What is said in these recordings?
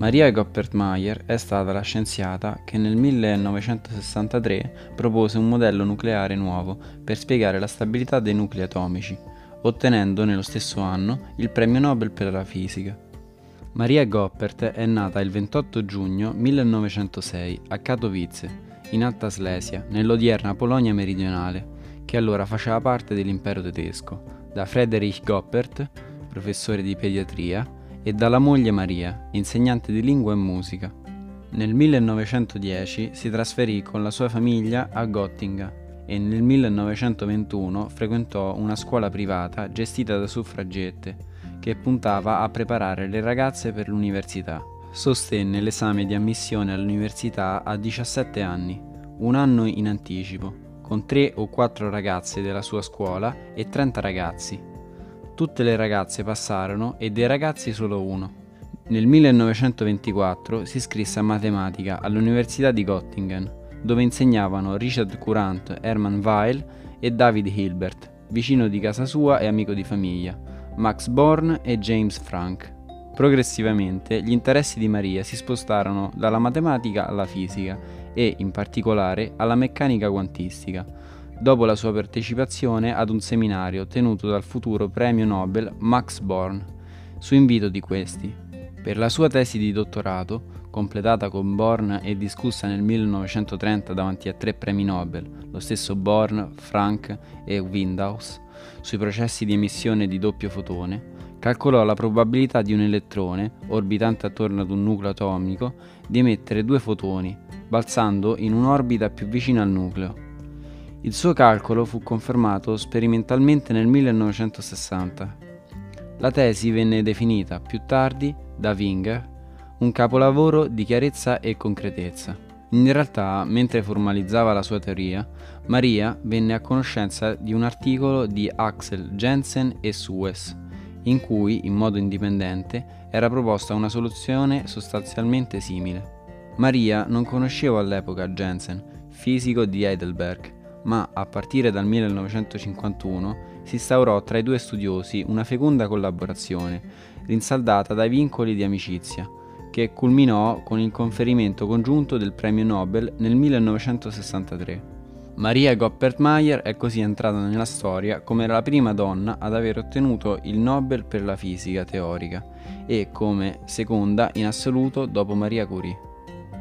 Maria Goppert-Mayer è stata la scienziata che nel 1963 propose un modello nucleare nuovo per spiegare la stabilità dei nuclei atomici, ottenendo nello stesso anno il premio Nobel per la fisica. Maria Goppert è nata il 28 giugno 1906 a Katowice, in Alta Slesia, nell'odierna Polonia meridionale, che allora faceva parte dell'impero tedesco, da Friedrich Goppert, professore di pediatria, e dalla moglie Maria, insegnante di lingua e musica. Nel 1910 si trasferì con la sua famiglia a Gottinga e nel 1921 frequentò una scuola privata gestita da suffragette che puntava a preparare le ragazze per l'università. Sostenne l'esame di ammissione all'università a 17 anni, un anno in anticipo, con 3 o 4 ragazze della sua scuola e 30 ragazzi, Tutte le ragazze passarono e dei ragazzi solo uno. Nel 1924 si iscrisse a matematica all'Università di Göttingen, dove insegnavano Richard Courant, Hermann Weil e David Hilbert, vicino di casa sua e amico di famiglia, Max Born e James Frank. Progressivamente gli interessi di Maria si spostarono dalla matematica alla fisica e, in particolare, alla meccanica quantistica, dopo la sua partecipazione ad un seminario tenuto dal futuro premio Nobel Max Born, su invito di questi. Per la sua tesi di dottorato, completata con Born e discussa nel 1930 davanti a tre premi Nobel, lo stesso Born, Frank e Windhaus, sui processi di emissione di doppio fotone, calcolò la probabilità di un elettrone, orbitante attorno ad un nucleo atomico, di emettere due fotoni, balzando in un'orbita più vicina al nucleo. Il suo calcolo fu confermato sperimentalmente nel 1960. La tesi venne definita più tardi da Winger un capolavoro di chiarezza e concretezza. In realtà, mentre formalizzava la sua teoria, Maria venne a conoscenza di un articolo di Axel Jensen e Suez, in cui, in modo indipendente, era proposta una soluzione sostanzialmente simile. Maria non conosceva all'epoca Jensen, fisico di Heidelberg, ma a partire dal 1951 si instaurò tra i due studiosi una feconda collaborazione, rinsaldata dai vincoli di amicizia, che culminò con il conferimento congiunto del premio Nobel nel 1963. Maria Goppert-Mayer è così entrata nella storia come la prima donna ad aver ottenuto il Nobel per la fisica teorica e come seconda in assoluto dopo Maria Curie.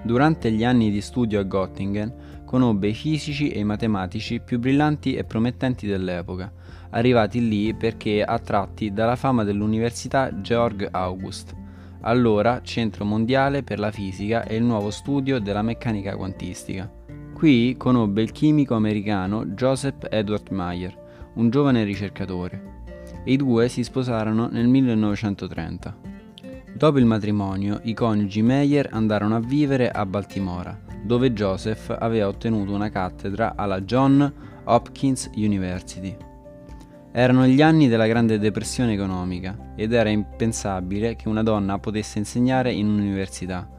Durante gli anni di studio a Göttingen conobbe i fisici e i matematici più brillanti e promettenti dell'epoca, arrivati lì perché attratti dalla fama dell'Università Georg August, allora centro mondiale per la fisica e il nuovo studio della meccanica quantistica. Qui conobbe il chimico americano Joseph Edward Mayer, un giovane ricercatore, i due si sposarono nel 1930. Dopo il matrimonio, i coniugi Meyer andarono a vivere a Baltimora, dove Joseph aveva ottenuto una cattedra alla John Hopkins University. Erano gli anni della Grande Depressione economica ed era impensabile che una donna potesse insegnare in un'università,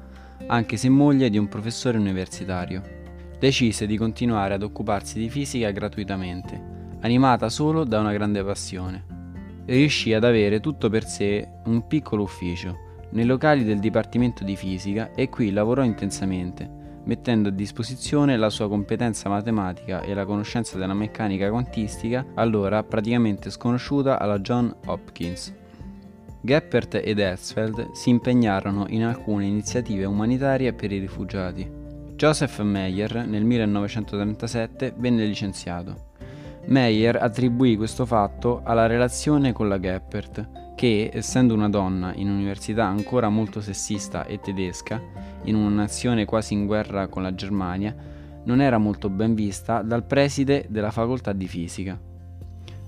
anche se moglie di un professore universitario. Decise di continuare ad occuparsi di fisica gratuitamente, animata solo da una grande passione. Riuscì ad avere tutto per sé un piccolo ufficio nei locali del Dipartimento di Fisica e qui lavorò intensamente mettendo a disposizione la sua competenza matematica e la conoscenza della meccanica quantistica, allora praticamente sconosciuta alla John Hopkins. Geppert ed Herzfeld si impegnarono in alcune iniziative umanitarie per i rifugiati. Joseph Meyer nel 1937 venne licenziato. Meyer attribuì questo fatto alla relazione con la Geppert, che, essendo una donna in un'università ancora molto sessista e tedesca, in una nazione quasi in guerra con la Germania, non era molto ben vista dal preside della facoltà di fisica.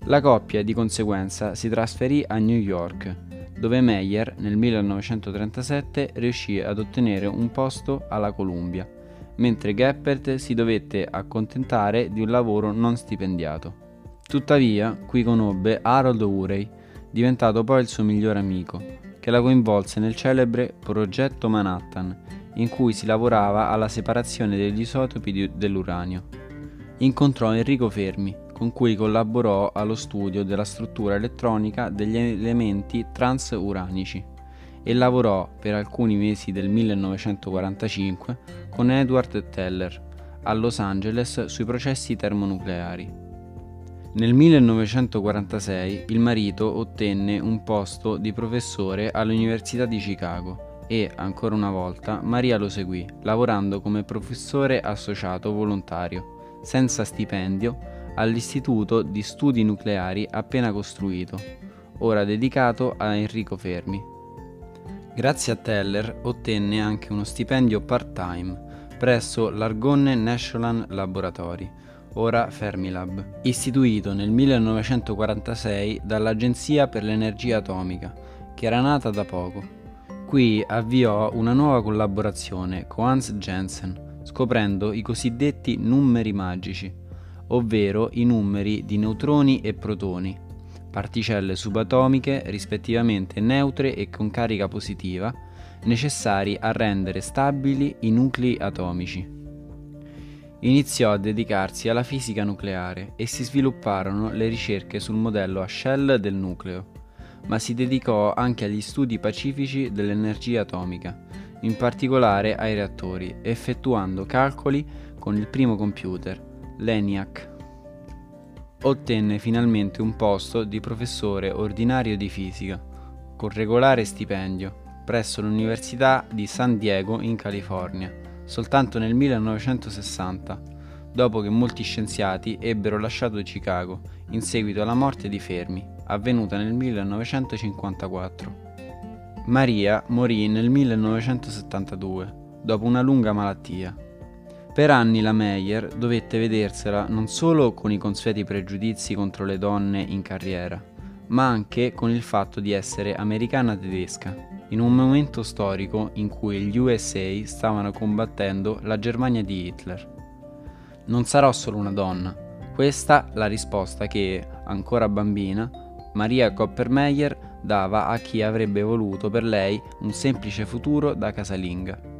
La coppia di conseguenza si trasferì a New York, dove Meyer nel 1937 riuscì ad ottenere un posto alla Columbia, mentre Geppert si dovette accontentare di un lavoro non stipendiato. Tuttavia, qui conobbe Harold Urey, diventato poi il suo migliore amico, che la coinvolse nel celebre Progetto Manhattan, in cui si lavorava alla separazione degli isotopi dell'uranio. Incontrò Enrico Fermi, con cui collaborò allo studio della struttura elettronica degli elementi transuranici e lavorò per alcuni mesi del 1945 con Edward Teller a Los Angeles sui processi termonucleari. Nel 1946 il marito ottenne un posto di professore all'Università di Chicago e, ancora una volta, Maria lo seguì, lavorando come professore associato volontario, senza stipendio, all'Istituto di Studi Nucleari appena costruito, ora dedicato a Enrico Fermi. Grazie a Teller ottenne anche uno stipendio part-time presso l'Argonne National Laboratory, ora Fermilab, istituito nel 1946 dall'Agenzia per l'Energia Atomica, che era nata da poco. Qui avviò una nuova collaborazione con Hans Jensen, scoprendo i cosiddetti numeri magici, ovvero i numeri di neutroni e protoni, particelle subatomiche rispettivamente neutre e con carica positiva, necessari a rendere stabili i nuclei atomici iniziò a dedicarsi alla fisica nucleare e si svilupparono le ricerche sul modello a shell del nucleo, ma si dedicò anche agli studi pacifici dell'energia atomica, in particolare ai reattori, effettuando calcoli con il primo computer, l'ENIAC. Ottenne finalmente un posto di professore ordinario di fisica, con regolare stipendio, presso l'Università di San Diego in California soltanto nel 1960, dopo che molti scienziati ebbero lasciato Chicago in seguito alla morte di Fermi, avvenuta nel 1954. Maria morì nel 1972, dopo una lunga malattia. Per anni la Meyer dovette vedersela non solo con i consueti pregiudizi contro le donne in carriera, ma anche con il fatto di essere americana tedesca in un momento storico in cui gli USA stavano combattendo la Germania di Hitler. Non sarò solo una donna, questa la risposta che, ancora bambina, Maria Coppermeyer dava a chi avrebbe voluto per lei un semplice futuro da casalinga.